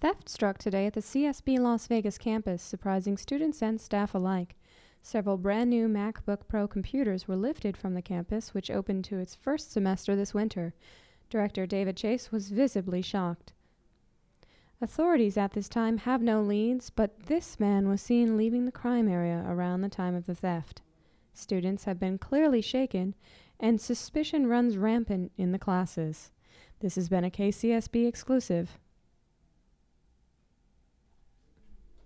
Theft struck today at the CSB Las Vegas campus, surprising students and staff alike. Several brand new MacBook Pro computers were lifted from the campus, which opened to its first semester this winter. Director David Chase was visibly shocked. Authorities at this time have no leads, but this man was seen leaving the crime area around the time of the theft. Students have been clearly shaken, and suspicion runs rampant in the classes. This has been a KCSB exclusive.